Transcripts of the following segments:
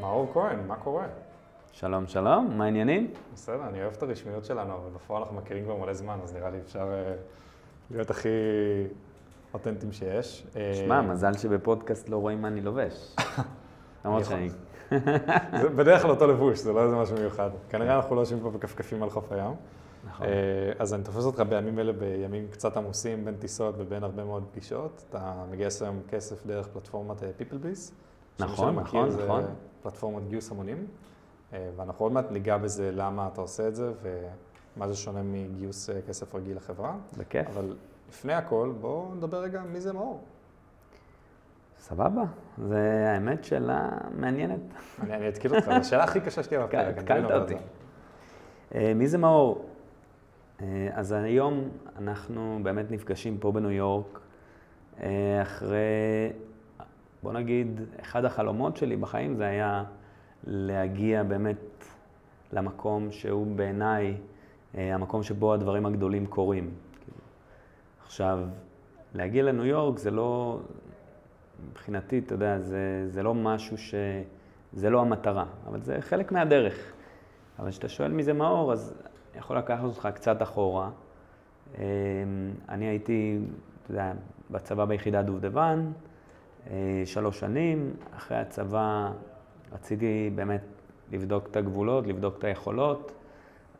מאור כהן, מה קורה? שלום, שלום, מה העניינים? בסדר, אני אוהב את הרשמיות שלנו, אבל בפועל אנחנו מכירים כבר מלא זמן, אז נראה לי אפשר אה, להיות הכי אותנטיים שיש. אה, שמע, מזל שבפודקאסט לא רואים מה אני לובש. למרות שאני... זה בדרך כלל אותו לבוש, זה לא איזה משהו מיוחד. כנראה אנחנו לא יושבים פה בכפכפים על חוף הים. נכון. אה, אז אני תופס אותך בימים אלה בימים קצת עמוסים בין טיסות ובין הרבה מאוד פגישות. אתה מגייס היום כסף דרך פלטפורמת PeopleBliss. נכון, נכון, נכון. פלטפורמת גיוס המונים. אה, ואנחנו עוד מעט ניגע בזה, למה אתה עושה את זה ומה זה שונה מגיוס אה, כסף רגיל לחברה. בכיף. אבל לפני הכל, בואו נדבר רגע מי זה מאור. סבבה, זה האמת שאלה מעניינת. אני אני אתקיל אותך, זו השאלה הכי קשה שתהיה בפרק. אני התקלת אותי. אה, מי זה מאור? אז היום אנחנו באמת נפגשים פה בניו יורק אחרי, בוא נגיד, אחד החלומות שלי בחיים זה היה להגיע באמת למקום שהוא בעיניי אה, המקום שבו הדברים הגדולים קורים. עכשיו, להגיע לניו יורק זה לא, מבחינתי, אתה יודע, זה, זה לא משהו ש... זה לא המטרה, אבל זה חלק מהדרך. אבל כשאתה שואל מי זה מאור, אז יכול לקחת אותך קצת אחורה. אמ, אני הייתי, אתה יודע, בצבא ביחידת דובדבן, אה, שלוש שנים. אחרי הצבא רציתי באמת לבדוק את הגבולות, לבדוק את היכולות.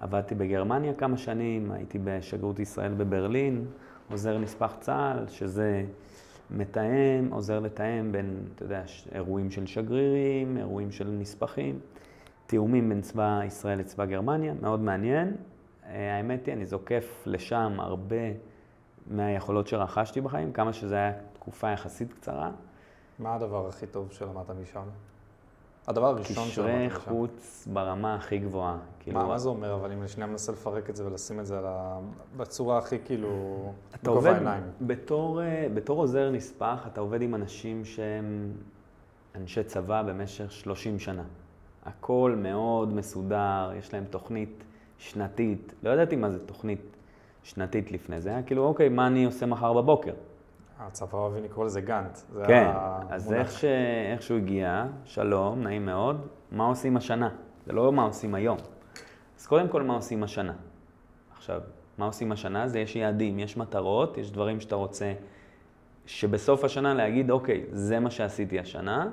עבדתי בגרמניה כמה שנים, הייתי בשגרירות ישראל בברלין, עוזר נספח צה"ל, שזה מתאם, עוזר לתאם בין, אתה יודע, אירועים של שגרירים, אירועים של נספחים, תיאומים בין צבא ישראל לצבא גרמניה, מאוד מעניין. אה, האמת היא, אני זוקף לשם הרבה מהיכולות שרכשתי בחיים, כמה שזה היה תקופה יחסית קצרה. מה הדבר הכי טוב שלמדת משם? הדבר הראשון שלמדת קשרי משם. חוץ ברמה הכי גבוהה. כאילו, מה, מה זה אומר, אבל אם אני שנייה מנסה לפרק את זה ולשים את זה על ה... בצורה הכי כאילו... אתה עובד העיניים. בתור, אה, בתור עוזר נספח, אתה עובד עם אנשים שהם אנשי צבא במשך 30 שנה. הכל מאוד מסודר, יש להם תוכנית שנתית. לא ידעתי מה זה תוכנית שנתית לפני זה, היה כאילו, אוקיי, מה אני עושה מחר בבוקר? הצבא אוהבים לקרוא לזה גאנט. זה כן, המונח. אז איך, ש... איך שהוא הגיע, שלום, נעים מאוד, מה עושים השנה? זה לא מה עושים היום. אז קודם כל, מה עושים השנה? עכשיו, מה עושים השנה? זה יש יעדים, יש מטרות, יש דברים שאתה רוצה שבסוף השנה להגיד, אוקיי, זה מה שעשיתי השנה,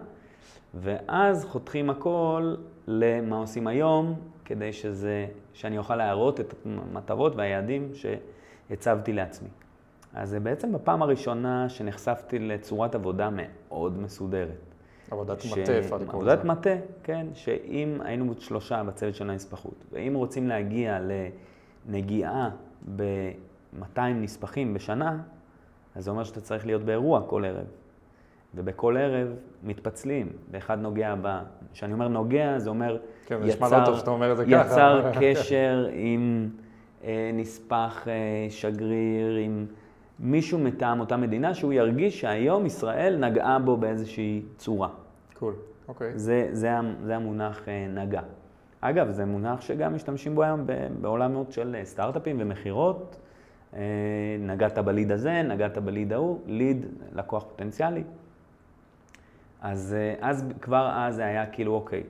ואז חותכים הכל למה עושים היום, כדי שזה, שאני אוכל להראות את המטרות והיעדים שהצבתי לעצמי. אז זה בעצם בפעם הראשונה שנחשפתי לצורת עבודה מאוד מסודרת. עבודת ש- מטה, אפשר לקרוא לזה. עבודת מטה, כן, שאם היינו שלושה בצוות של הנספחות, ואם רוצים להגיע לנגיעה ב-200 נספחים בשנה, אז זה אומר שאתה צריך להיות באירוע כל ערב. ובכל ערב מתפצלים, ואחד נוגע ב... כשאני אומר נוגע, זה אומר כן, זה נשמע לא טוב אומר את זה ככה. יצר קשר עם אה, נספח אה, שגריר, עם מישהו מטעם אותה מדינה, שהוא ירגיש שהיום ישראל נגעה בו באיזושהי צורה. קול, אוקיי. זה, זה, ה- זה המונח אה, נגע. אגב, זה מונח שגם משתמשים בו היום בעולמות של אה, סטארט-אפים ומכירות. אה, נגעת בליד הזה, נגעת בליד ההוא, ליד, לקוח פוטנציאלי. אז, אז כבר אז זה היה כאילו, אוקיי,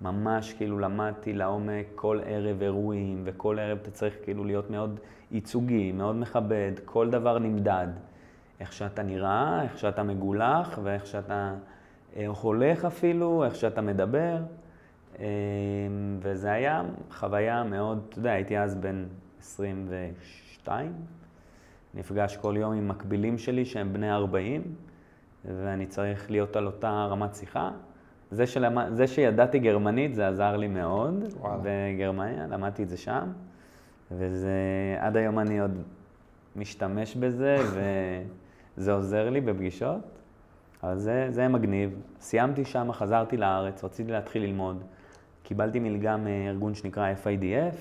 ממש כאילו למדתי לעומק כל ערב אירועים, וכל ערב אתה צריך כאילו להיות מאוד ייצוגי, מאוד מכבד, כל דבר נמדד. איך שאתה נראה, איך שאתה מגולח, ואיך שאתה אה, הולך אפילו, איך שאתה מדבר. אה, וזה היה חוויה מאוד, אתה יודע, הייתי אז בן 22, נפגש כל יום עם מקבילים שלי שהם בני 40, ואני צריך להיות על אותה רמת שיחה. זה, שלמד, זה שידעתי גרמנית, זה עזר לי מאוד וואלה. בגרמניה, למדתי את זה שם, וזה, עד היום אני עוד משתמש בזה, וזה עוזר לי בפגישות. אבל זה, זה מגניב. סיימתי שם, חזרתי לארץ, רציתי להתחיל ללמוד. קיבלתי מלגה מארגון שנקרא FIDF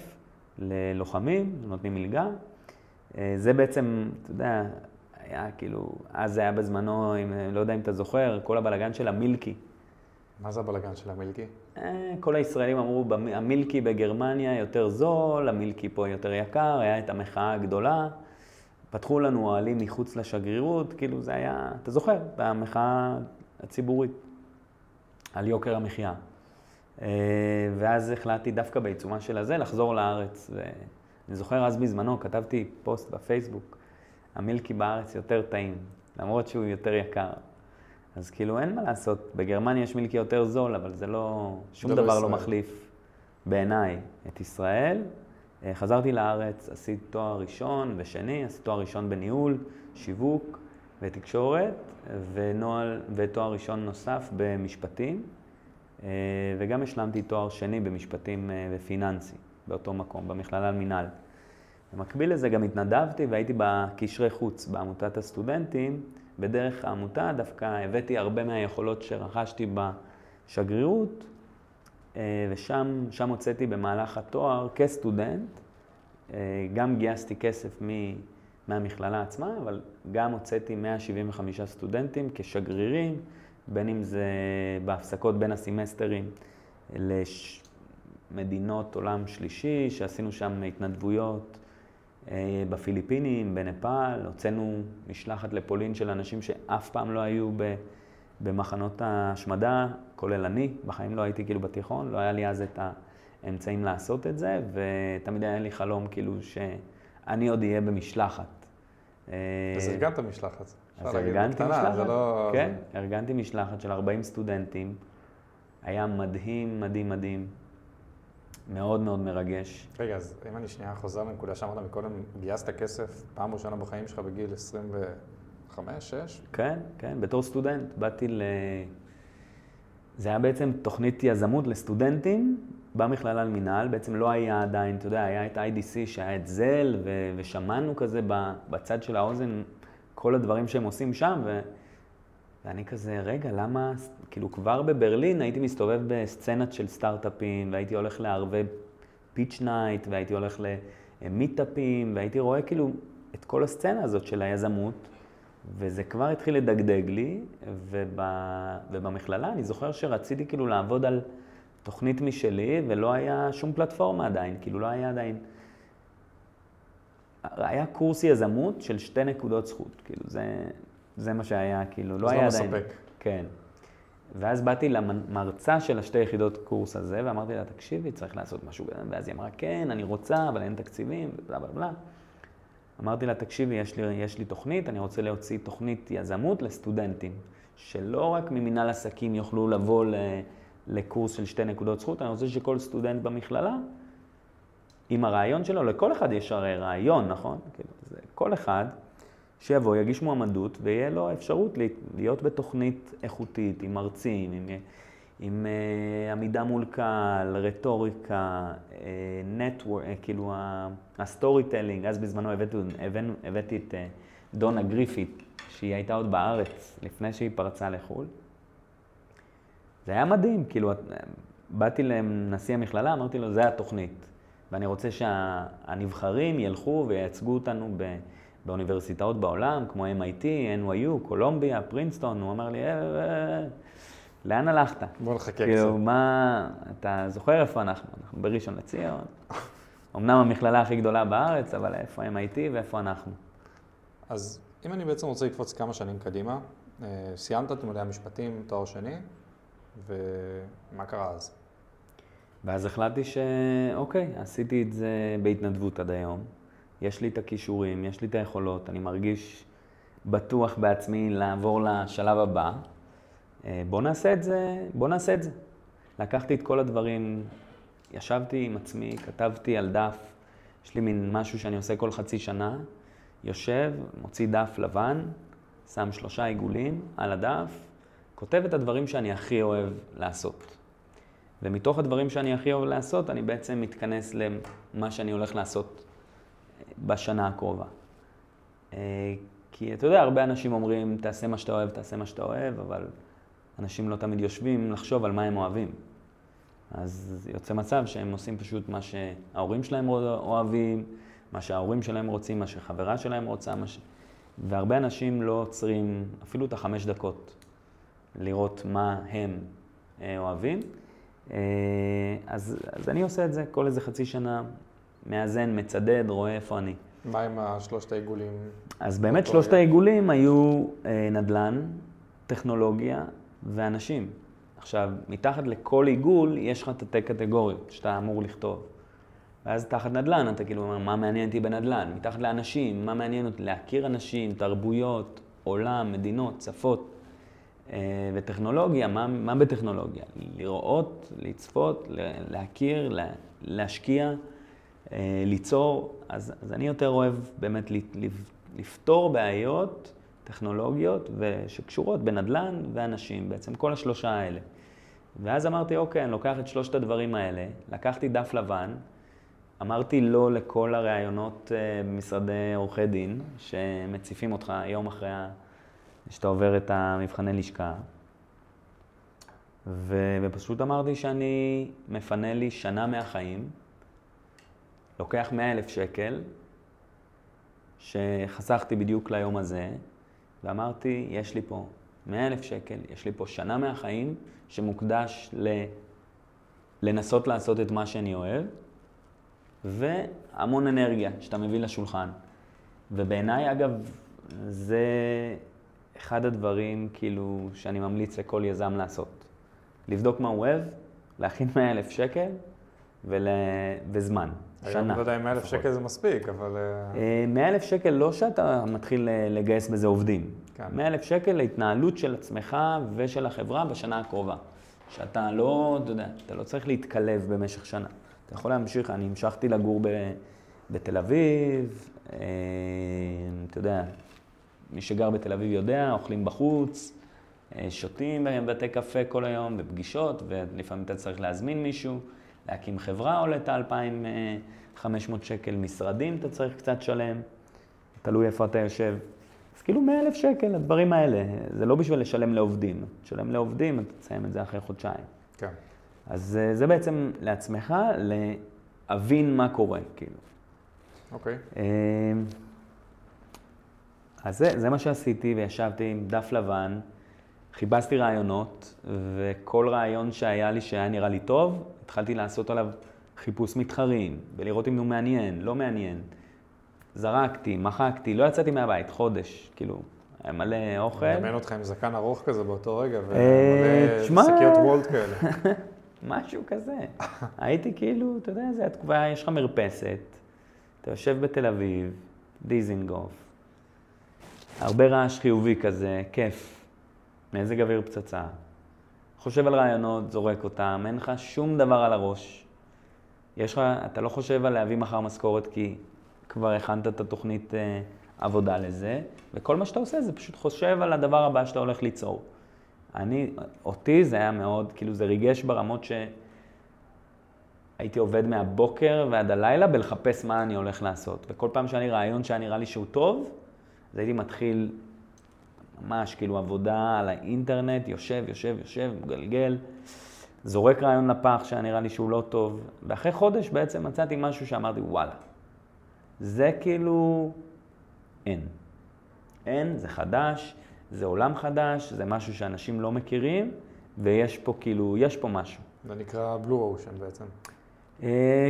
ללוחמים, נותנים מלגה. אה, זה בעצם, אתה יודע, היה כאילו, אז זה היה בזמנו, אם, לא יודע אם אתה זוכר, כל הבלגן של המילקי. מה זה הבלגן של המילקי? אה, כל הישראלים אמרו, "במ- המילקי בגרמניה יותר זול, המילקי פה יותר יקר, היה את המחאה הגדולה. פתחו לנו אוהלים מחוץ לשגרירות, כאילו זה היה, אתה זוכר, במחאה הציבורית, על יוקר המחיה. ואז החלטתי דווקא בעיצומה של הזה לחזור לארץ. ואני זוכר אז בזמנו, כתבתי פוסט בפייסבוק, המילקי בארץ יותר טעים, למרות שהוא יותר יקר. אז כאילו אין מה לעשות, בגרמניה יש מילקי יותר זול, אבל זה לא, שום דבר לא ישראל. לא מחליף בעיניי את ישראל. אה, חזרתי לארץ, עשיתי תואר ראשון ושני, עשיתי תואר ראשון בניהול, שיווק ותקשורת, ונועל, ותואר ראשון נוסף במשפטים, אה, וגם השלמתי תואר שני במשפטים אה, ופיננסי, באותו מקום, במכללה למינהל. במקביל לזה גם התנדבתי והייתי בקשרי חוץ בעמותת הסטודנטים. בדרך העמותה דווקא הבאתי הרבה מהיכולות שרכשתי בשגרירות, ושם הוצאתי במהלך התואר כסטודנט, גם גייסתי כסף מהמכללה עצמה, אבל גם הוצאתי 175 סטודנטים כשגרירים, בין אם זה בהפסקות בין הסמסטרים למדינות עולם שלישי, שעשינו שם התנדבויות אה, בפיליפינים, בנפאל, הוצאנו משלחת לפולין של אנשים שאף פעם לא היו במחנות ההשמדה, כולל אני, בחיים לא הייתי כאילו בתיכון, לא היה לי אז את האמצעים לעשות את זה, ותמיד היה לי חלום כאילו שאני עוד אהיה במשלחת. אז אה, ארגנת משלחת. אז ארגנתי משלחת, לא... כן, ארגנתי משלחת של 40 סטודנטים. היה מדהים, מדהים, מדהים. מאוד מאוד מרגש. רגע, אז אם אני שנייה חוזר לנקודה שאמרת מקודם, גייסת כסף פעם ראשונה בחיים שלך בגיל 25, 6? כן, כן, בתור סטודנט. באתי ל... זה היה בעצם תוכנית יזמות לסטודנטים במכללה למינהל, בעצם לא היה עדיין, אתה יודע, היה את IDC, שהיה את זה, ו- ושמענו כזה בצד של האוזן כל הדברים שהם עושים שם, ו- ואני כזה, רגע, למה, כאילו כבר בברלין הייתי מסתובב בסצנה של סטארט-אפים, והייתי הולך לערבי pitch night, והייתי הולך למיטאפים, והייתי רואה כאילו את כל הסצנה הזאת של היזמות, וזה כבר התחיל לדגדג לי, וב, ובמכללה אני זוכר שרציתי כאילו לעבוד על... תוכנית משלי, ולא היה שום פלטפורמה עדיין, כאילו לא היה עדיין... היה קורס יזמות של שתי נקודות זכות, כאילו זה, זה מה שהיה, כאילו לא היה לא עדיין... מספק. כן. ואז באתי למרצה של השתי יחידות קורס הזה, ואמרתי לה, תקשיבי, צריך לעשות משהו, ואז היא אמרה, כן, אני רוצה, אבל אין תקציבים, ובלה בלה בלה. אמרתי לה, תקשיבי, יש לי, יש לי תוכנית, אני רוצה להוציא תוכנית יזמות לסטודנטים, שלא רק ממנהל עסקים יוכלו לבוא ל... לקורס של שתי נקודות זכות, אני רוצה שכל סטודנט במכללה, עם הרעיון שלו, לכל אחד יש הרי רעיון, נכון? כאילו, זה כל אחד שיבוא, יגיש מועמדות, ויהיה לו אפשרות להיות בתוכנית איכותית, עם מרצים, עם, עם uh, עמידה מול קהל, רטוריקה, uh, network, uh, כאילו ה storytelling, אז בזמנו הבאתי, הבאתי, הבאתי את uh, דונה גריפית, שהיא הייתה עוד בארץ לפני שהיא פרצה לחו"ל. זה היה מדהים, כאילו, באתי לנשיא המכללה, אמרתי לו, זה התוכנית. ואני רוצה שהנבחרים ילכו וייצגו אותנו באוניברסיטאות בעולם, כמו MIT, NYU, קולומביה, פרינסטון. הוא אמר לי, אה, אה, לאן הלכת? בוא נחכה קצת. כאילו, מה, אתה זוכר איפה אנחנו? אנחנו בראשון לציון. אמנם המכללה הכי גדולה בארץ, אבל איפה MIT ואיפה אנחנו? אז אם אני בעצם רוצה לקפוץ כמה שנים קדימה, אה, סיימת את לימודי המשפטים, תואר שני, ומה קרה אז? ואז החלטתי שאוקיי, עשיתי את זה בהתנדבות עד היום. יש לי את הכישורים, יש לי את היכולות, אני מרגיש בטוח בעצמי לעבור לשלב הבא. אה, בוא נעשה את זה, בוא נעשה את זה. לקחתי את כל הדברים, ישבתי עם עצמי, כתבתי על דף, יש לי מין משהו שאני עושה כל חצי שנה, יושב, מוציא דף לבן, שם שלושה עיגולים על הדף, כותב את הדברים שאני הכי אוהב לעשות. ומתוך הדברים שאני הכי אוהב לעשות, אני בעצם מתכנס למה שאני הולך לעשות בשנה הקרובה. אה, כי אתה יודע, הרבה אנשים אומרים, תעשה מה שאתה אוהב, תעשה מה שאתה אוהב, אבל אנשים לא תמיד יושבים לחשוב על מה הם אוהבים. אז יוצא מצב שהם עושים פשוט מה שההורים שלהם אוהבים, מה שההורים שלהם רוצים, מה שחברה שלהם רוצה, מה ש... והרבה אנשים לא עוצרים אפילו את החמש דקות לראות מה הם אה, אוהבים. אה, אז, אז אני עושה את זה כל איזה חצי שנה, מאזן, מצדד, רואה איפה אני. מה עם השלושת העיגולים? אז באמת שלושת העיגולים היו אה, נדל"ן, טכנולוגיה ואנשים. עכשיו, מתחת לכל עיגול יש לך תתי קטגוריות שאתה אמור לכתוב. ואז תחת נדל"ן אתה כאילו אומר, מה מעניין אותי בנדל"ן? מתחת לאנשים, מה מעניין אותי? להכיר אנשים, תרבויות, עולם, מדינות, שפות. אה, וטכנולוגיה, מה, מה בטכנולוגיה? לראות, לצפות, להכיר, להשקיע, ליצור. אז, אז אני יותר אוהב באמת לפתור בעיות טכנולוגיות שקשורות בנדל"ן ואנשים, בעצם כל השלושה האלה. ואז אמרתי, אוקיי, אני לוקח את שלושת הדברים האלה, לקחתי דף לבן, אמרתי לא לכל הראיונות אה, במשרדי עורכי דין, שמציפים אותך יום אחרי שאתה עובר את המבחני לשכה. ו... ופשוט אמרתי שאני מפנה לי שנה מהחיים, לוקח 100 אלף שקל, שחסכתי בדיוק ליום הזה, ואמרתי, יש לי פה 100 אלף שקל, יש לי פה שנה מהחיים שמוקדש ל... לנסות לעשות את מה שאני אוהב, והמון אנרגיה שאתה מביא לשולחן. ובעיניי, אגב, זה אחד הדברים, כאילו, שאני ממליץ לכל יזם לעשות. לבדוק מה הוא אוהב, להכין 100 אלף שקל ול... וזמן. שנה. אני לא יודע אם 100 אלף שקל זה מספיק, אבל... 100 אה, אלף שקל לא שאתה מתחיל אה, לגייס בזה עובדים. כן. 100 אלף שקל להתנהלות של עצמך ושל החברה בשנה הקרובה. שאתה לא, אתה יודע, אתה לא צריך להתקלב במשך שנה. אתה יכול להמשיך, אני המשכתי לגור ב, בתל אביב, אה, אתה יודע, מי שגר בתל אביב יודע, אוכלים בחוץ, שותים בבתי קפה כל היום, בפגישות, ולפעמים אתה צריך להזמין מישהו. להקים חברה עולה את ה-2,500 שקל, משרדים אתה צריך קצת שלם, תלוי איפה אתה יושב. אז כאילו 100 אלף שקל, הדברים האלה, זה לא בשביל לשלם לעובדים. תשלם לעובדים, אתה תסיים את זה אחרי חודשיים. כן. אז אה, זה בעצם לעצמך, להבין מה קורה, כאילו. אוקיי. אה, אז זה, זה מה שעשיתי, וישבתי עם דף לבן, חיפשתי רעיונות, וכל רעיון שהיה לי שהיה נראה לי טוב, התחלתי לעשות עליו חיפוש מתחרים, ולראות אם הוא מעניין, לא מעניין. זרקתי, מחקתי, לא יצאתי מהבית, חודש, כאילו, היה מלא אוכל. אני מדמיין אותך עם זקן ארוך כזה באותו רגע, ומלא שקיות וולט כאלה. משהו כזה. הייתי כאילו, אתה יודע, זה התקופה, יש לך מרפסת, אתה יושב בתל אביב, דיזינגוף, הרבה רעש חיובי כזה, כיף, מזג אוויר פצצה. חושב על רעיונות, זורק אותם, אין לך שום דבר על הראש. יש לך, אתה לא חושב על להביא מחר משכורת כי כבר הכנת את התוכנית אה, עבודה לזה, וכל מה שאתה עושה זה פשוט חושב על הדבר הבא שאתה הולך ליצור. אני, אותי זה היה מאוד, כאילו זה ריגש ברמות שהייתי עובד מהבוקר ועד הלילה בלחפש מה אני הולך לעשות. וכל פעם שהיה לי רעיון שהיה נראה לי שהוא טוב, אז הייתי מתחיל ממש כאילו עבודה על האינטרנט, יושב, יושב, יושב, מגלגל, זורק רעיון לפח שהיה נראה לי שהוא לא טוב, ואחרי חודש בעצם מצאתי משהו שאמרתי, וואלה, זה כאילו אין. אין, זה חדש, זה עולם חדש, זה משהו שאנשים לא מכירים, ויש פה כאילו, יש פה משהו. זה נקרא בלו אושן בעצם. Uh,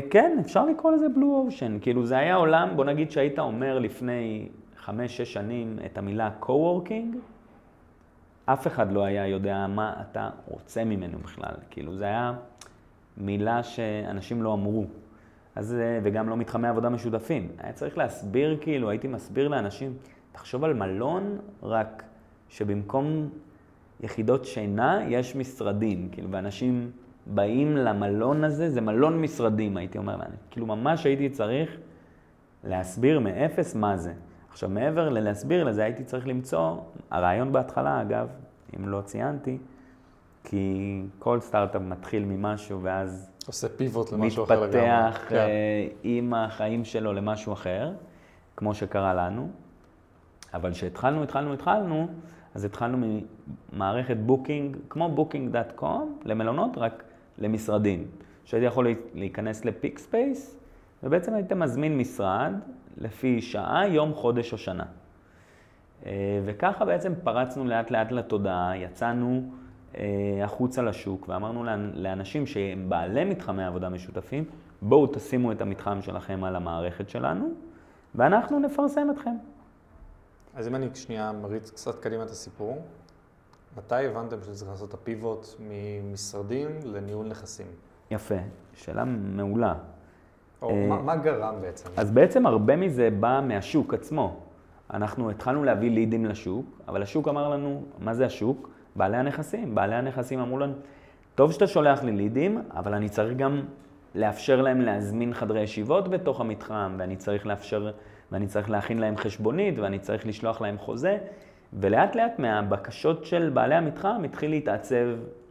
כן, אפשר לקרוא לזה בלו אושן. כאילו זה היה עולם, בוא נגיד שהיית אומר לפני חמש-שש שנים את המילה co-working, אף אחד לא היה יודע מה אתה רוצה ממנו בכלל. כאילו, זה היה מילה שאנשים לא אמרו. אז, אה, וגם לא מתחמי עבודה משותפים. היה צריך להסביר, כאילו, הייתי מסביר לאנשים, תחשוב על מלון, רק שבמקום יחידות שינה, יש משרדים. כאילו, ואנשים באים למלון הזה, זה מלון משרדים, הייתי אומר. כאילו, ממש הייתי צריך להסביר מאפס מה זה. עכשיו, מעבר ללהסביר לזה, הייתי צריך למצוא, הרעיון בהתחלה, אגב, אם לא ציינתי, כי כל סטארט-אפ מתחיל ממשהו ואז... עושה פיבוט למשהו אחר לגמרי. מתפתח כן. אה, עם החיים שלו למשהו אחר, כמו שקרה לנו. אבל כשהתחלנו, התחלנו, התחלנו, אז התחלנו ממערכת booking, כמו Booking.com, למלונות, רק למשרדים. שהייתי יכול להיכנס ל PickSpace, ובעצם היית מזמין משרד, לפי שעה, יום, חודש או שנה. אה, וככה בעצם פרצנו לאט לאט לתודעה, יצאנו אה, החוצה לשוק ואמרנו לאנשים שהם בעלי מתחמי עבודה משותפים, בואו תשימו את המתחם שלכם על המערכת שלנו ואנחנו נפרסם אתכם. אז אם אני שנייה מריץ קצת קדימה את הסיפור, מתי הבנתם שצריך לעשות את הפיבוט ממשרדים לניהול נכסים? יפה, שאלה מעולה. או אה, מה, מה גרם בעצם? אז בעצם הרבה מזה בא מהשוק עצמו. אנחנו התחלנו להביא לידים לשוק, אבל השוק אמר לנו, מה זה השוק? בעלי הנכסים. בעלי הנכסים אמרו לנו, טוב שאתה שולח לי לידים, אבל אני צריך גם לאפשר להם להזמין חדרי ישיבות בתוך המתחם, ואני צריך לאפשר, ואני צריך להכין להם חשבונית, ואני צריך לשלוח להם חוזה, ולאט לאט מהבקשות של בעלי המתחם התחיל להתעצב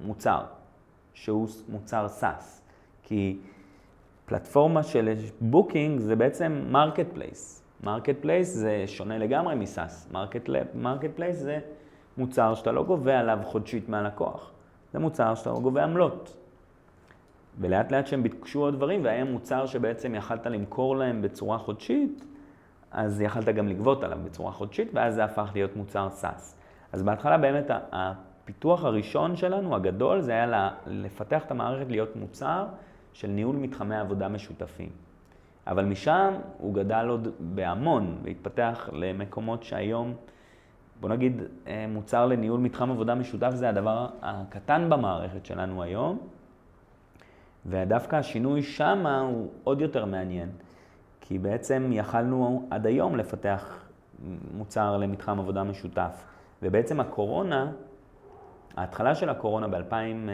מוצר, שהוא מוצר SaaS. כי פלטפורמה של booking זה בעצם marketplace. marketplace זה שונה לגמרי מ SaaS. marketplace זה מוצר שאתה לא גובה עליו חודשית מהלקוח. זה מוצר שאתה לא גובה עמלות. ולאט לאט שהם ביקשו עוד דברים, והיה מוצר שבעצם יכלת למכור להם בצורה חודשית, אז יכלת גם לגבות עליו בצורה חודשית, ואז זה הפך להיות מוצר סאס. אז בהתחלה באמת הפיתוח הראשון שלנו, הגדול, זה היה לפתח את המערכת להיות מוצר של ניהול מתחמי עבודה משותפים. אבל משם הוא גדל עוד בהמון והתפתח למקומות שהיום, בוא נגיד, אה, מוצר לניהול מתחם עבודה משותף זה הדבר הקטן במערכת שלנו היום, ודווקא השינוי שם הוא עוד יותר מעניין, כי בעצם יכלנו עד היום לפתח מוצר למתחם עבודה משותף, ובעצם הקורונה, ההתחלה של הקורונה ב-2000,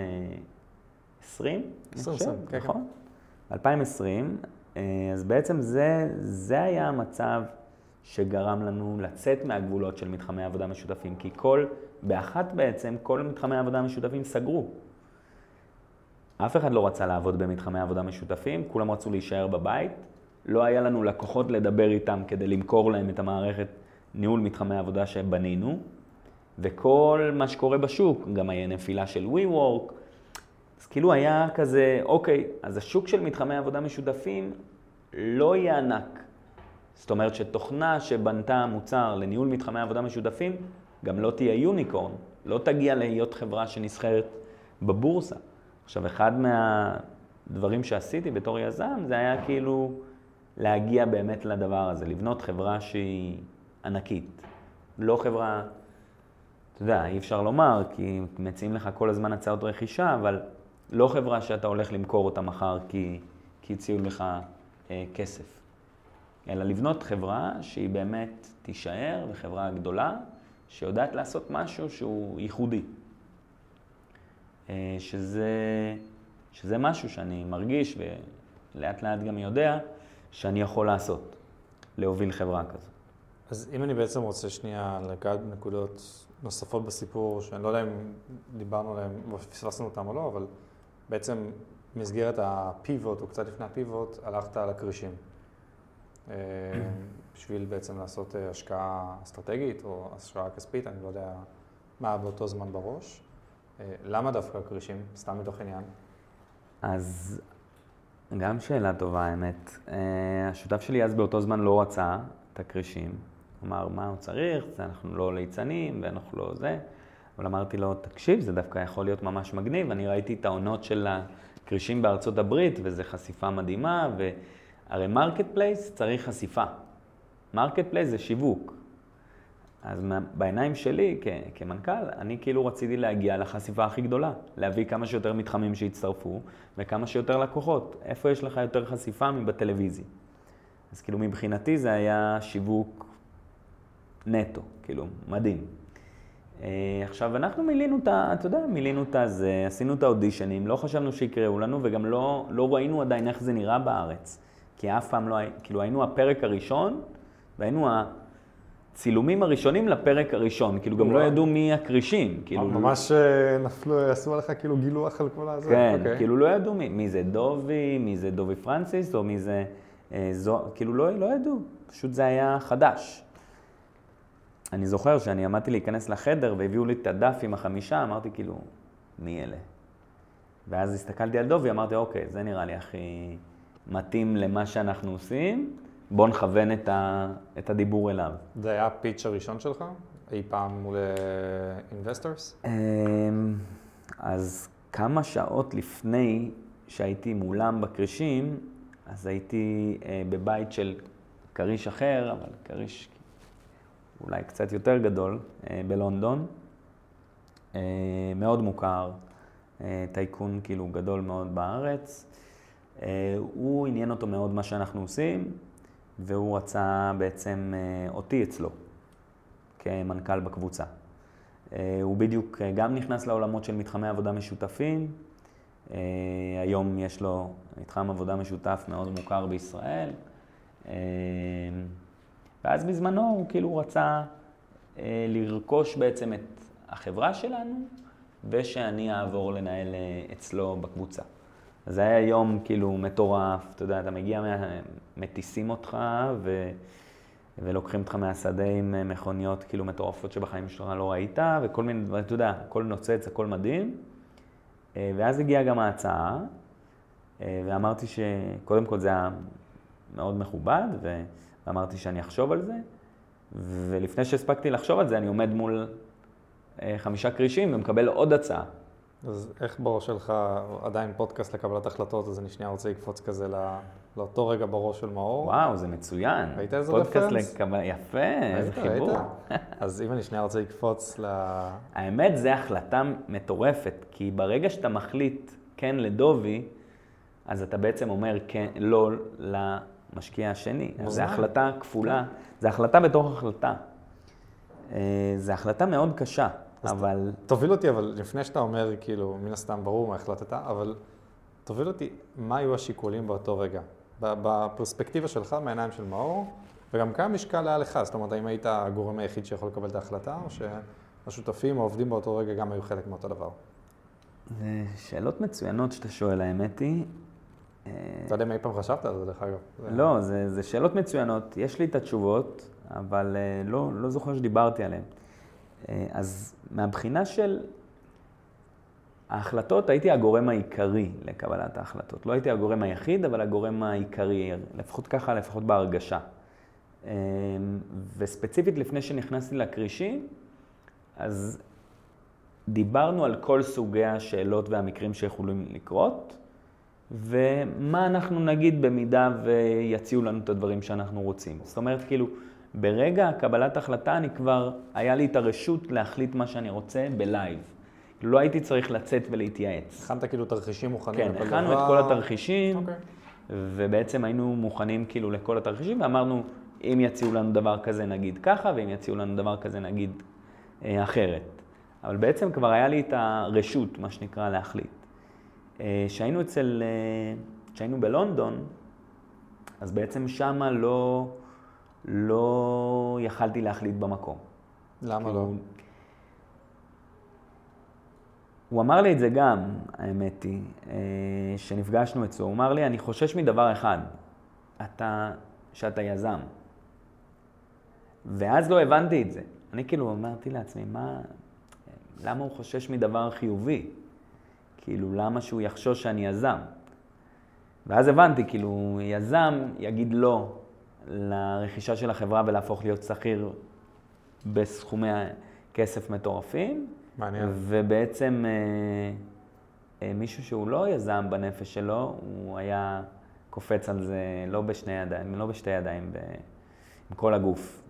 2020, 2020, כן, כן. נכון? 2020, אה, אז בעצם זה, זה היה המצב שגרם לנו לצאת מהגבולות של מתחמי עבודה משותפים, כי כל, באחת בעצם, כל מתחמי העבודה המשותפים סגרו. אף אחד לא רצה לעבוד במתחמי עבודה משותפים, כולם רצו להישאר בבית. לא היה לנו לקוחות לדבר איתם כדי למכור להם את המערכת ניהול מתחמי עבודה שבנינו, וכל מה שקורה בשוק, גם היה נפילה של WeWork, אז כאילו היה כזה, אוקיי, אז השוק של מתחמי עבודה משותפים לא יהיה ענק. זאת אומרת שתוכנה שבנתה מוצר לניהול מתחמי עבודה משותפים, גם לא תהיה יוניקורן, לא תגיע להיות חברה שנסחרת בבורסה. עכשיו, אחד מהדברים שעשיתי בתור יזם, זה היה כאילו להגיע באמת לדבר הזה, לבנות חברה שהיא ענקית. לא חברה, אתה יודע, אי אפשר לומר, כי מציעים לך כל הזמן הצעות רכישה, אבל לא חברה שאתה הולך למכור אותה מחר כי, כי הציעו לך אה, כסף, אלא לבנות חברה שהיא באמת תישאר, וחברה גדולה, שיודעת לעשות משהו שהוא ייחודי. אה, שזה, שזה משהו שאני מרגיש ולאט לאט גם יודע שאני יכול לעשות, להוביל חברה כזו. אז אם אני בעצם רוצה שנייה לגעת בנקודות נוספות בסיפור, שאני לא יודע אם דיברנו עליהן, או פספסנו אותן או לא, אבל בעצם במסגרת הפיבוט, או קצת לפני הפיבוט, הלכת על הכרישים. אה, בשביל בעצם לעשות אה, השקעה אסטרטגית או השקעה כספית, אני לא יודע מה באותו זמן בראש. אה, למה דווקא הכרישים? סתם מתוך עניין. אז גם שאלה טובה, האמת. השותף שלי אז באותו זמן לא רצה את הכרישים. אמר, מה הוא צריך? אנחנו לא ליצנים ואנחנו לא זה. אבל אמרתי לו, תקשיב, זה דווקא יכול להיות ממש מגניב. אני ראיתי את העונות של הכרישים בארצות הברית, וזו חשיפה מדהימה, והרי marketplace צריך חשיפה. marketplace זה שיווק. אז בעיניים שלי, כ- כמנכ"ל, אני כאילו רציתי להגיע לחשיפה הכי גדולה, להביא כמה שיותר מתחמים שיצטרפו וכמה שיותר לקוחות. איפה יש לך יותר חשיפה מבטלוויזיה? אז כאילו מבחינתי זה היה שיווק נטו, כאילו, מדהים. אה, עכשיו, אנחנו מילינו את ה... אתה יודע, מילינו את הזה, עשינו את האודישנים, לא חשבנו שיקראו לנו, וגם לא, לא ראינו עדיין איך זה נראה בארץ. כי אף פעם לא... כאילו, היינו הפרק הראשון, והיינו הצילומים הראשונים לפרק הראשון. כאילו, גם לא ידעו מי הכרישים. כאילו... ממש אה, נפלו, עשו עליך כאילו גילוח על כל הזה. כן, okay. אוקיי. כאילו לא ידעו מי, מי זה דובי, מי זה דובי פרנסיס, או מי זה... אה, זו, כאילו, לא, לא ידעו. פשוט זה היה חדש. אני זוכר שאני עמדתי להיכנס לחדר והביאו לי את הדף עם החמישה, אמרתי כאילו, מי אלה? ואז הסתכלתי על דובי, אמרתי, אוקיי, זה נראה לי הכי מתאים למה שאנחנו עושים, בוא נכוון את, ה, את הדיבור אליו. זה היה הפיץ' הראשון שלך? אי פעם מול investors? אמ, אז כמה שעות לפני שהייתי מולם בכרישים, אז הייתי אה, בבית של כריש אחר, אבל כריש אולי קצת יותר גדול, אה, בלונדון. אה, מאוד מוכר, אה, טייקון כאילו גדול מאוד בארץ. הוא עניין אותו מאוד מה שאנחנו עושים, והוא רצה בעצם אותי אצלו, כמנכ"ל בקבוצה. הוא בדיוק גם נכנס לעולמות של מתחמי עבודה משותפים. היום יש לו מתחם עבודה משותף מאוד מוכר בישראל. ואז בזמנו הוא כאילו רצה אה, לרכוש בעצם את החברה שלנו, ושאני אעבור לנהל אה, אצלו בקבוצה. אז זה היה יום כאילו מטורף, אתה יודע, אתה מגיע, מטיסים אותך ו... ולוקחים אותך מהשדה עם אה, מכוניות כאילו מטורפות שבחיים שלך לא ראית, וכל מיני דברים, אתה יודע, הכל נוצץ, הכל מדהים. אה, ואז הגיעה גם ההצעה, ואמרתי שקודם כל זה היה מאוד מכובד, ו- ואמרתי שאני אחשוב על זה, ולפני שהספקתי לחשוב על זה, אני עומד מול אה, חמישה כרישים ומקבל עוד הצעה. אז איך בראש שלך, עדיין פודקאסט לקבלת החלטות, אז אני שנייה רוצה לקפוץ כזה לא- לאותו רגע בראש של מאור. וואו, זה מצוין. ראית איזה פודקאסט רפרנס? לקבל... יפה, איזה? חיבור. ראית? אז אם אני שנייה רוצה לקפוץ ל... האמת, זו החלטה מטורפת, כי ברגע שאתה מחליט כן לדובי, אז אתה בעצם אומר כן, לא למשקיע השני. זו. החלטה כפולה, זו החלטה בתוך החלטה. אה, זו החלטה מאוד קשה, אבל תוביל אותי, אבל לפני שאתה אומר, כאילו, מן הסתם ברור מה החלטת, אבל תוביל אותי, מה היו השיקולים באותו רגע? בפרספקטיבה שלך, מהעיניים של מאור, וגם כמה משקל היה לך? זאת אומרת, האם היית הגורם היחיד שיכול לקבל את ההחלטה, או שהשותפים, העובדים באותו רגע גם היו חלק מאותו דבר? זה שאלות מצוינות שאתה שואל, האמת היא. אה, אתה יודע אם אי פעם חשבת על זה, דרך אגב. לא, זה, זה שאלות מצוינות, יש לי את התשובות, אבל אה, לא, לא זוכר שדיברתי עליהן. אה, אז מהבחינה של ההחלטות, הייתי הגורם העיקרי לקבלת ההחלטות. לא הייתי הגורם היחיד, אבל הגורם העיקרי, לפחות ככה, לפחות בהרגשה. אה, וספציפית לפני שנכנסתי לכרישים, אז דיברנו על כל סוגי השאלות והמקרים שיכולים לקרות, ומה אנחנו נגיד במידה ויציעו לנו את הדברים שאנחנו רוצים. זאת אומרת, כאילו, ברגע קבלת החלטה אני כבר, היה לי את הרשות להחליט מה שאני רוצה בלייב. לא הייתי צריך לצאת ולהתייעץ. הכנת כאילו תרחישים מוכנים כן, הכנו את. כל התרחישים, אוקיי. ובעצם היינו מוכנים כאילו לכל התרחישים, ואמרנו, אם יציעו לנו דבר כזה נגיד ככה, ואם יציעו לנו דבר כזה נגיד אה, אחרת. אבל בעצם כבר היה לי את הרשות, מה שנקרא, להחליט. אה, כשהיינו אצל, אה, כשהיינו בלונדון, אז בעצם שמה לא, לא יכלתי להחליט במקום. למה כאילו, לא? הוא אמר לי את זה גם, האמת היא, אה, שנפגשנו אצלו. הוא אמר לי, אני חושש מדבר אחד, אתה, שאתה יזם. ואז לא הבנתי את זה. אני כאילו אמרתי לעצמי, מה, למה הוא חושש מדבר חיובי? כאילו, למה שהוא יחשוש שאני יזם? ואז הבנתי, כאילו, יזם יגיד לא לרכישה של החברה ולהפוך להיות שכיר בסכומי כסף מטורפים, מעניין. ובעצם אה, אה, מישהו שהוא לא יזם בנפש שלו, הוא היה קופץ על זה לא בשני ידיים, לא בשתי ידיים, ב, עם כל הגוף.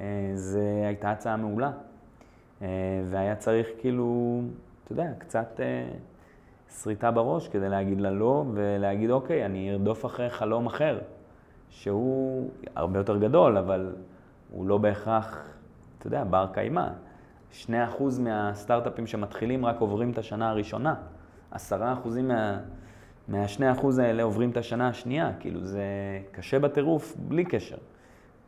אה, זו הייתה הצעה מעולה. אה, והיה צריך כאילו, אתה יודע, קצת אה, שריטה בראש כדי להגיד לה לא, ולהגיד, אוקיי, אני ארדוף אחרי חלום אחר, שהוא הרבה יותר גדול, אבל הוא לא בהכרח, אתה יודע, בר קיימא. 2% מהסטארט-אפים שמתחילים רק עוברים את השנה הראשונה. 10% מה, מה-2% האלה עוברים את השנה השנייה. כאילו, זה קשה בטירוף, בלי קשר.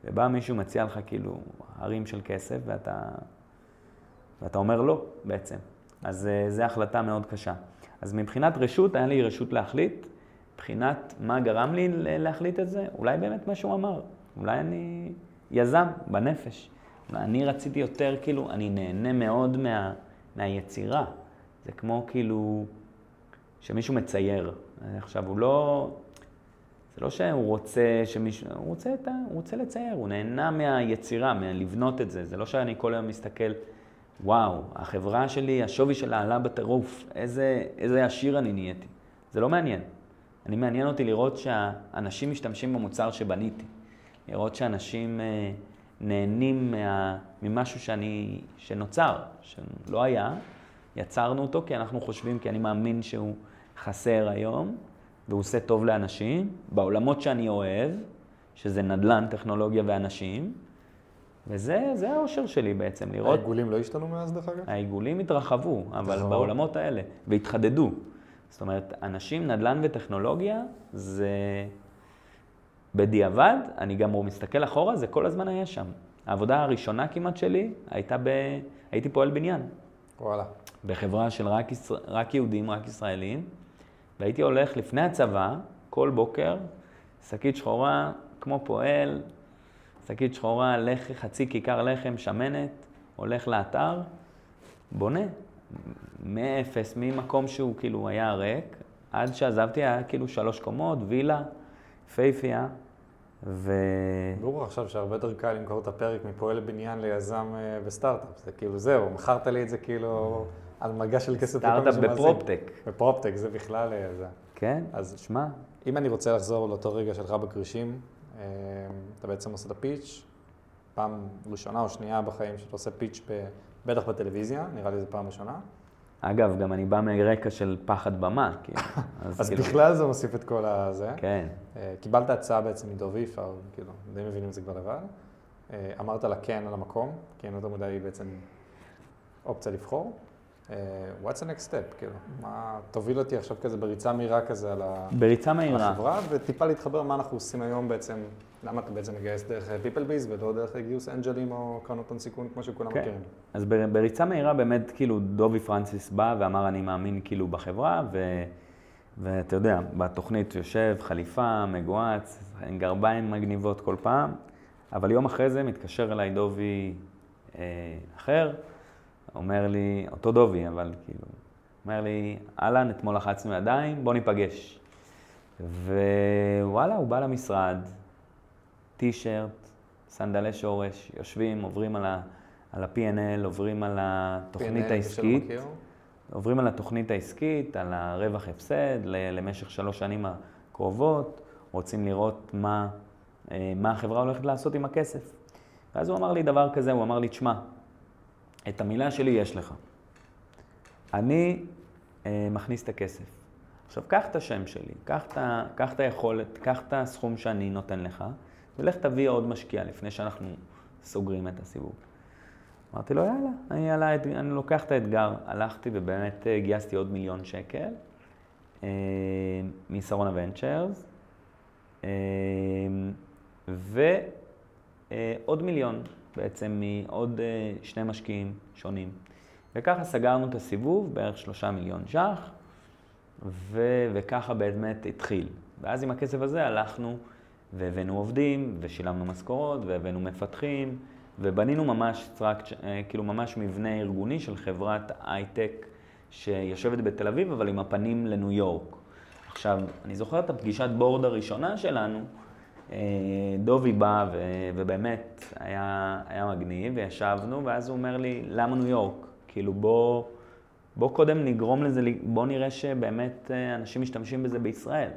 ובא מישהו, מציע לך כאילו הרים של כסף, ואתה, ואתה אומר לא, בעצם. אז אה, זו החלטה מאוד קשה. אז מבחינת רשות, היה לי רשות להחליט. מבחינת מה גרם לי להחליט את זה, אולי באמת מה שהוא אמר. אולי אני יזם בנפש. אני רציתי יותר, כאילו, אני נהנה מאוד מה, מהיצירה. זה כמו כאילו שמישהו מצייר. עכשיו, הוא לא... זה לא שהוא רוצה שמישהו... הוא רוצה, את ה, הוא רוצה לצייר, הוא נהנה מהיצירה, מלבנות את זה. זה לא שאני כל היום מסתכל, וואו, החברה שלי, השווי שלה עלה בטירוף, איזה, איזה עשיר אני נהייתי. זה לא מעניין. אני מעניין אותי לראות שהאנשים משתמשים במוצר שבניתי. לראות שאנשים אה, נהנים מה, ממשהו שאני, שנוצר, שלא היה, יצרנו אותו כי אנחנו חושבים, כי אני מאמין שהוא חסר היום, והוא עושה טוב לאנשים, בעולמות שאני אוהב, שזה נדל"ן, טכנולוגיה ואנשים, וזה האושר שלי בעצם, לראות... העיגולים לא השתנו מאז דרך אגב? העיגולים התרחבו, אבל נכון. בעולמות האלה, והתחדדו. זאת אומרת, אנשים, נדל"ן וטכנולוגיה, זה... בדיעבד, אני גם מסתכל אחורה, זה כל הזמן היה שם. העבודה הראשונה כמעט שלי הייתה ב... הייתי פועל בניין. וואלה. בחברה של רק, ישראל, רק יהודים, רק ישראלים, והייתי הולך לפני הצבא, כל בוקר, שקית שחורה, כמו פועל, שקית שחורה, לח, חצי כיכר לחם, שמנת, הולך לאתר, בונה. מאפס, ממקום שהוא כאילו היה ריק, עד שעזבתי היה כאילו שלוש קומות, וילה, פייפייה, ו... ברור עכשיו שהרבה יותר קל למכור את הפרק מפועל בניין ליזם אה, וסטארט-אפ. זה כאילו זהו, מכרת לי את זה כאילו על מגע של כסף. סטארט-אפ בפרופטק. בפרופטק, זה בכלל אה, זה. כן, אז שמע. אם אני רוצה לחזור לאותו רגע שלך בכרישים, אתה בעצם עושה את הפיץ', פעם ראשונה או שנייה בחיים שאתה עושה פיץ' ב... בטח בטלוויזיה, נראה לי זו פעם ראשונה. אגב, גם אני בא מרקע של פחד במה, כאילו. אז, אז כאילו... בכלל זה מוסיף את כל הזה. כן. אה, קיבלת הצעה בעצם מדוב יפר, כאילו, די מבינים את זה כבר לבד. אה, אמרת לה כן על המקום, כי אין יותר מדי בעצם אופציה לבחור. Uh, what's the next step, כאילו, מה, תוביל אותי עכשיו כזה בריצה מהירה כזה על, בריצה מהירה. החברה, וטיפה להתחבר מה אנחנו עושים היום בעצם, למה אתה בעצם מגייס דרך PeopleBiz ולא דרך גיוס אנג'לים או קרנות הון סיכון כמו שכולם כן. מכירים. אז בריצה מהירה באמת, כאילו, דובי פרנסיס בא ואמר, אני מאמין כאילו בחברה, ו... ואתה יודע, בתוכנית יושב חליפה, מגואץ, עם גרביים מגניבות כל פעם, אבל יום אחרי זה מתקשר אליי דובי אה, אחר, אומר לי, אותו דובי, אבל כאילו, אומר לי, אהלן, אתמול לחצנו ידיים, בוא ניפגש. ווואלה, הוא בא למשרד, טישרט, סנדלי שורש, יושבים, עוברים על, ה, על ה-P&L, עוברים על התוכנית העסקית. עוברים על התוכנית העסקית, על הרווח הפסד למשך שלוש שנים הקרובות, רוצים לראות מה, אה, מה החברה הולכת לעשות עם הכסף. ואז הוא אמר לי דבר כזה, הוא אמר לי, תשמע, את המילה שלי יש לך. אני אה, מכניס את הכסף. עכשיו, קח את השם שלי, קח את, קח את היכולת, קח את הסכום שאני נותן לך, ולך תביא עוד משקיע לפני שאנחנו סוגרים את הסיבוב. אמרתי לו, יאללה, אני, יאללה, אני לוקח את האתגר. הלכתי ובאמת אה, גייסתי עוד מיליון שקל אה, משרונה ונצ'רס, אה, ועוד מיליון בעצם מעוד אה, שני משקיעים שונים. וככה סגרנו את הסיבוב, בערך שלושה מיליון ש"ח, ו- וככה באמת התחיל. ואז עם הכסף הזה הלכנו והבאנו עובדים, ושילמנו משכורות, והבאנו מפתחים, ובנינו ממש track, אה, כאילו ממש מבנה ארגוני של חברת הייטק שיושבת בתל אביב, אבל עם הפנים לניו יורק. עכשיו, אני זוכר את הפגישת board הראשונה שלנו, דובי בא ו, ובאמת היה, היה מגניב, וישבנו, ואז הוא אומר לי, למה ניו יורק? כאילו בוא, בוא קודם נגרום לזה, בוא נראה שבאמת אה, אנשים משתמשים בזה בישראל.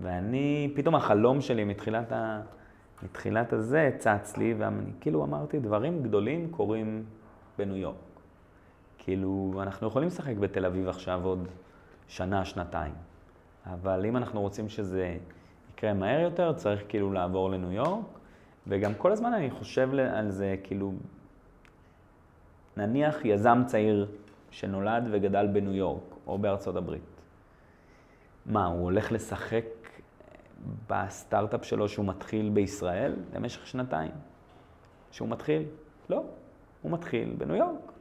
ואני, פתאום החלום שלי מתחילת, ה, מתחילת הזה צץ לי, ואני כאילו אמרתי, דברים גדולים קורים בניו יורק. כאילו, אנחנו יכולים לשחק בתל אביב עכשיו עוד שנה, שנתיים, אבל אם אנחנו רוצים שזה יקרה מהר יותר, צריך כאילו לעבור לניו יורק, וגם כל הזמן אני חושב על זה, כאילו, נניח יזם צעיר שנולד וגדל בניו יורק או בארצות הברית. מה, הוא הולך לשחק בסטארט-אפ שלו שהוא מתחיל בישראל למשך שנתיים? שהוא מתחיל? לא, הוא מתחיל בניו יורק.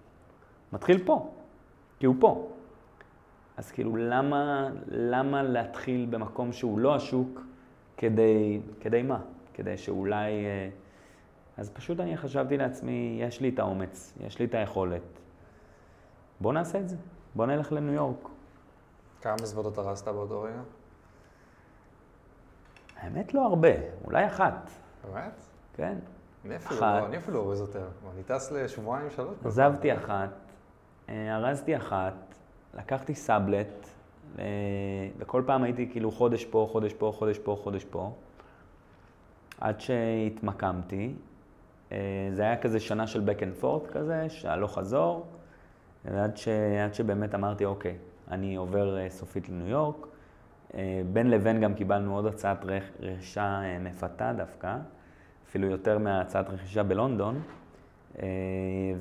מתחיל פה, כי הוא פה. אז כאילו, למה, למה להתחיל במקום שהוא לא השוק כדי, כדי מה? כדי שאולי... אה, אז פשוט אני חשבתי לעצמי, יש לי את האומץ, יש לי את היכולת. בוא נעשה את זה, בוא נלך לניו יורק. כמה מזוודות הרסת באותו רגע? האמת לא הרבה, אולי אחת. באמת? כן. אני אפילו, אחת. לא, אני אפילו אורז יותר. אני טס לשבועיים, שלוש. עזבתי אחת, אה, ארזתי אחת, לקחתי סאבלט, וכל פעם הייתי כאילו חודש פה, חודש פה, חודש פה, חודש פה, עד שהתמקמתי. אה, זה היה כזה שנה של back and forth כזה, שהלוך חזור, עד, ש, שבאמת אמרתי, אוקיי, אני עובר אה, סופית לניו יורק. אה, בין לבין גם קיבלנו עוד הצעת רכישה אה, מפתה דווקא, אפילו יותר מהצעת רכישה בלונדון,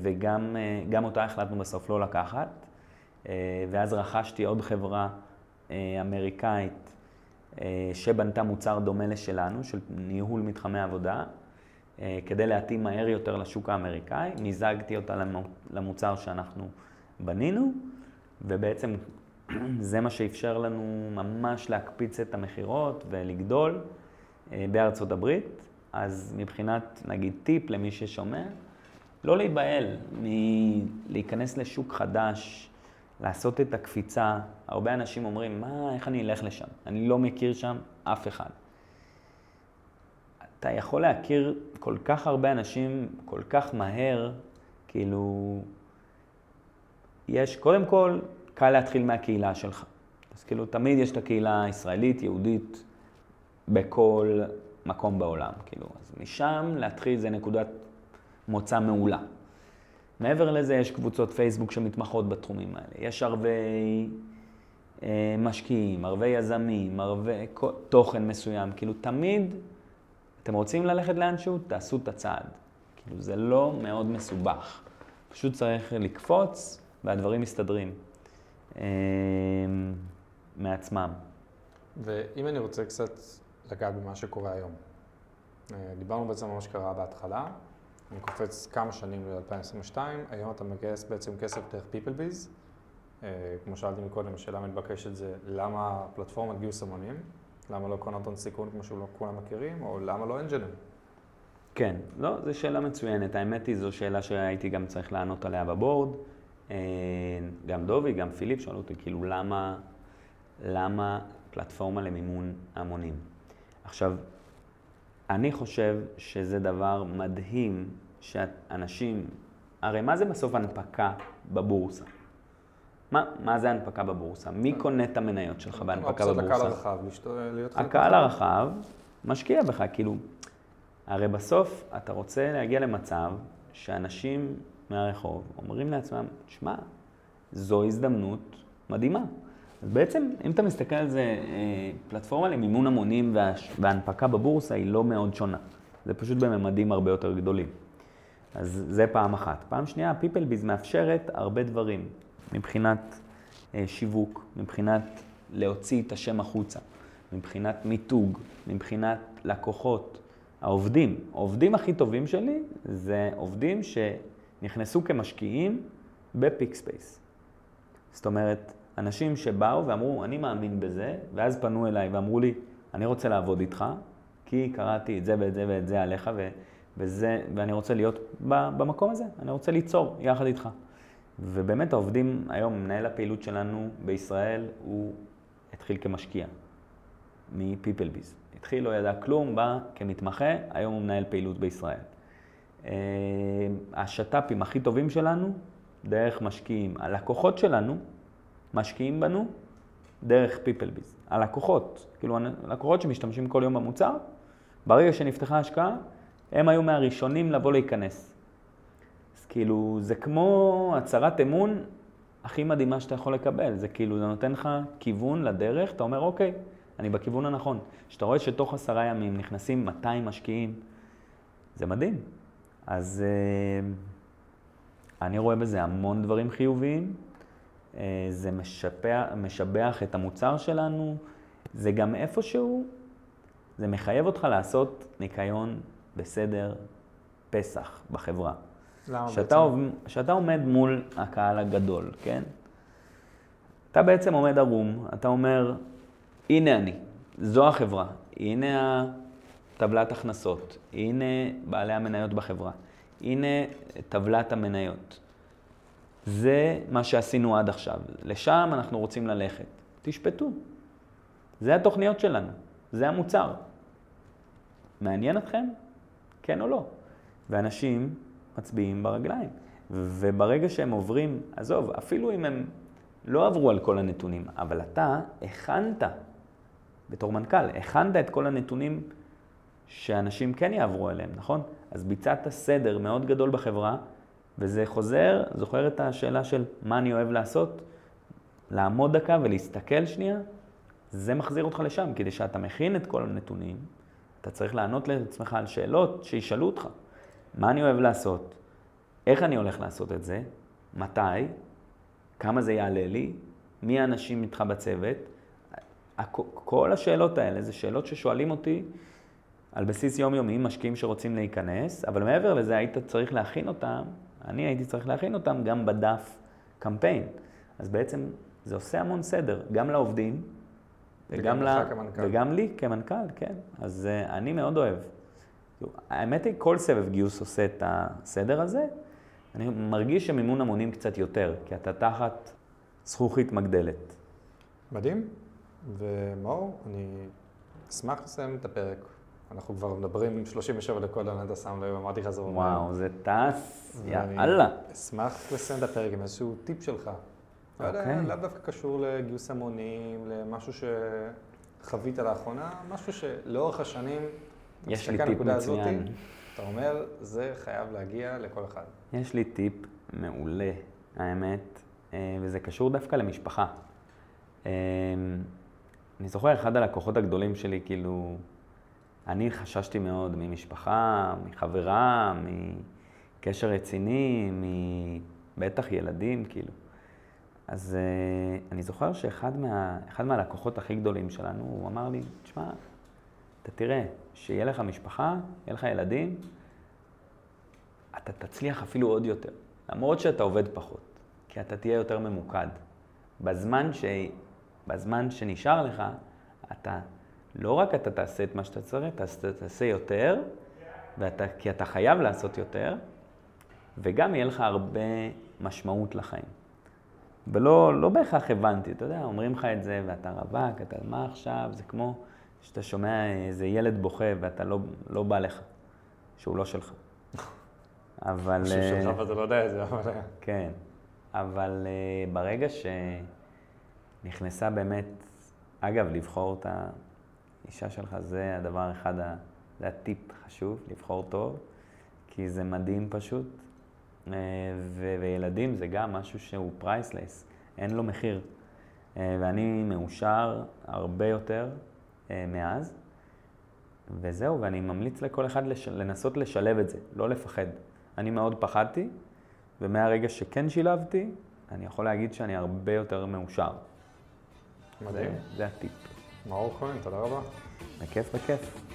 וגם אותה החלטנו בסוף לא לקחת. ואז רכשתי עוד חברה אמריקאית שבנתה מוצר דומה לשלנו, של ניהול מתחמי עבודה, כדי להתאים מהר יותר לשוק האמריקאי. מיזגתי אותה למוצר שאנחנו בנינו, ובעצם זה מה שאפשר לנו ממש להקפיץ את המכירות ולגדול אה, בארצות הברית. אז מבחינת, נגיד, טיפ למי ששומע, לא להיבהל מלהיכנס לשוק חדש, לעשות את הקפיצה. הרבה אנשים אומרים, מה, איך אני אלך לשם? אני לא מכיר שם אף אחד. אתה יכול להכיר כל כך הרבה אנשים כל כך מהר, כאילו, יש, קודם כל, קל להתחיל מהקהילה שלך. אז כאילו, תמיד יש את הקהילה הישראלית, יהודית, בכל מקום בעולם, כאילו. אז משם להתחיל זה נקודת מוצא מעולה. מעבר לזה, יש קבוצות פייסבוק שמתמחות בתחומים האלה. יש ערבי אה, משקיעים, ערבי יזמים, ערבי תוכן מסוים. כאילו, תמיד אתם רוצים ללכת לאנשהו, תעשו את הצעד. כאילו, זה לא מאוד מסובך. פשוט צריך לקפוץ, והדברים מסתדרים אה, מעצמם. ואם אני רוצה קצת לגעת במה שקורה היום. אה, דיברנו בעצם על מה שקרה בהתחלה, אני קופץ כמה שנים ל-2022, היום אתה מגייס בעצם כסף דרך PeopleBiz. אה, כמו שאלתי מקודם, השאלה מתבקשת זה למה פלטפורמת גיוס המונים? למה לא קונות הון סיכון כמו שכולם מכירים, או למה לא אנג'לים? כן, לא, זו שאלה מצוינת. האמת היא, זו שאלה שהייתי גם צריך לענות עליה בבורד. אה, גם דובי, גם פיליפ שאלו אותי, כאילו, למה, למה פלטפורמה למימון המונים? עכשיו, אני חושב שזה דבר מדהים שאנשים, הרי מה זה בסוף הנפקה בבורסה? מה, מה זה הנפקה בבורסה? מי קונה את המניות שלך בהנפקה בבורסה? הקהל הרחב, הקהל הרחב משקיע בך, כאילו, הרי בסוף אתה רוצה להגיע למצב שאנשים מהרחוב אומרים לעצמם, שמע, זו הזדמנות מדהימה. אז בעצם, אם אתה מסתכל על זה, אה, פלטפורמה למימון המונים וההנפקה בבורסה היא לא מאוד שונה. זה פשוט בממדים הרבה יותר גדולים. אז זה פעם אחת. פעם שנייה, PeopleBiz מאפשרת הרבה דברים. מבחינת אה, שיווק, מבחינת להוציא את השם החוצה, מבחינת מיתוג, מבחינת לקוחות, העובדים. העובדים הכי טובים שלי זה עובדים שנכנסו כמשקיעים ב PickSpace. זאת אומרת, אנשים שבאו ואמרו, אני מאמין בזה, ואז פנו אליי ואמרו לי, אני רוצה לעבוד איתך, כי קראתי את זה ואת זה ואת זה עליך, ו- וזה, ואני רוצה להיות במקום הזה, אני רוצה ליצור יחד איתך. ובאמת העובדים, היום מנהל הפעילות שלנו בישראל, הוא התחיל כמשקיע מ-PeopleBiz. התחיל, לא ידע כלום, בא כמתמחה, היום הוא מנהל פעילות בישראל. אה, השת"פים הכי טובים שלנו, דרך משקיעים. הלקוחות שלנו משקיעים בנו דרך PeopleBiz. הלקוחות, כאילו הלקוחות שמשתמשים כל יום במוצר, ברגע שנפתחה השקעה, הם היו מהראשונים לבוא להיכנס. אז כאילו, זה כמו הצהרת אמון הכי מדהימה שאתה יכול לקבל. זה כאילו, זה נותן לך כיוון לדרך, אתה אומר, אוקיי, אני בכיוון הנכון. כשאתה רואה שתוך עשרה ימים נכנסים 200 משקיעים, זה מדהים. אז uh, אני רואה בזה המון דברים חיוביים. Uh, זה משפע, משבח את המוצר שלנו. זה גם איפשהו, זה מחייב אותך לעשות ניקיון בסדר פסח בחברה. למה שאתה, בעצם? כשאתה עומד מול הקהל הגדול, כן? אתה בעצם עומד ערום, אתה אומר, הנה אני, זו החברה, הנה טבלת הכנסות, הנה בעלי המניות בחברה, הנה טבלת המניות. זה מה שעשינו עד עכשיו, לשם אנחנו רוצים ללכת. תשפטו. זה התוכניות שלנו, זה המוצר. מעניין אתכם? כן או לא? ואנשים מצביעים ברגליים. וברגע שהם עוברים, עזוב, אפילו אם הם לא עברו על כל הנתונים, אבל אתה הכנת בתור מנכ"ל, הכנת את כל הנתונים שאנשים כן יעברו אליהם, נכון? אז ביצעת סדר מאוד גדול בחברה, וזה חוזר, זוכר את השאלה של מה אני אוהב לעשות? לעמוד דקה ולהסתכל שנייה, זה מחזיר אותך לשם, כדי שאתה מכין את כל הנתונים, אתה צריך לענות לעצמך על שאלות שישאלו אותך. מה אני אוהב לעשות? איך אני הולך לעשות את זה? מתי? כמה זה יעלה לי? מי האנשים איתך בצוות? כל השאלות האלה זה שאלות ששואלים אותי על בסיס יומיומי, משקיעים שרוצים להיכנס, אבל מעבר לזה היית צריך להכין אותם, אני הייתי צריך להכין אותם גם בדף קמפיין. אז בעצם זה עושה המון סדר, גם לעובדים, וגם, לה, כמנכ"ל. וגם לי כמנכ"ל, כן. אז uh, אני מאוד אוהב. האמת היא, כל סבב גיוס עושה את הסדר הזה. אני מרגיש שמימון המונים קצת יותר, כי אתה תחת זכוכית מגדלת. מדהים. ומאור, אני אשמח לסיים את הפרק. אנחנו כבר מדברים 37 דקות, אני לא יודע, שם לב, אמרתי לך זה עובר. וואו, זה טס, יאללה. אשמח לסיים את הפרק עם איזשהו טיפ שלך. לא יודע, אוקיי. לאו דווקא קשור לגיוס המונים, למשהו שחווית לאחרונה, משהו שלאורך השנים, יש לי טיפ מצוין. אתה אומר, זה חייב להגיע לכל אחד. יש לי טיפ מעולה, האמת, אה, וזה קשור דווקא למשפחה. אה, אני זוכר, אחד הלקוחות הגדולים שלי, כאילו, אני חששתי מאוד ממשפחה, מחברה, מקשר רציני, מבטח ילדים, כאילו. אז uh, אני זוכר שאחד מה, מהלקוחות הכי גדולים שלנו, הוא אמר לי, תשמע, אתה תראה, שיהיה לך משפחה, יהיה לך ילדים, אתה תצליח אפילו עוד יותר. למרות שאתה עובד פחות, כי אתה תהיה יותר ממוקד. בזמן, ש... בזמן שנשאר לך, אתה, לא רק אתה תעשה את מה שאתה צריך, אתה תעשה יותר, ואתה, כי אתה חייב לעשות יותר, וגם יהיה לך הרבה משמעות לחיים. ולא לא בהכרח הבנתי, אתה יודע, אומרים לך את זה ואתה רווק, אתה מה עכשיו, זה כמו שאתה שומע איזה ילד בוכה ואתה לא, לא בא לך, שהוא לא שלך. אבל... שהוא שלך אה, ואתה לא יודע את זה, אבל... כן, אבל uh, ברגע שנכנסה באמת, אגב, לבחור את האישה שלך, זה הדבר אחד, זה הטיפ חשוב, לבחור טוב, כי זה מדהים פשוט. אה, וילדים זה גם משהו שהוא פרייסלס, אין לו מחיר. אה, ואני מאושר הרבה יותר אה, מאז, וזהו, ואני ממליץ לכל אחד לש... לנסות לשלב את זה, לא לפחד. אני מאוד פחדתי, ומהרגע שכן שילבתי, אני יכול להגיד שאני הרבה יותר מאושר. מדהים. זה, זה הטיפ. מאור כהן, תודה רבה. בכיף, בכיף.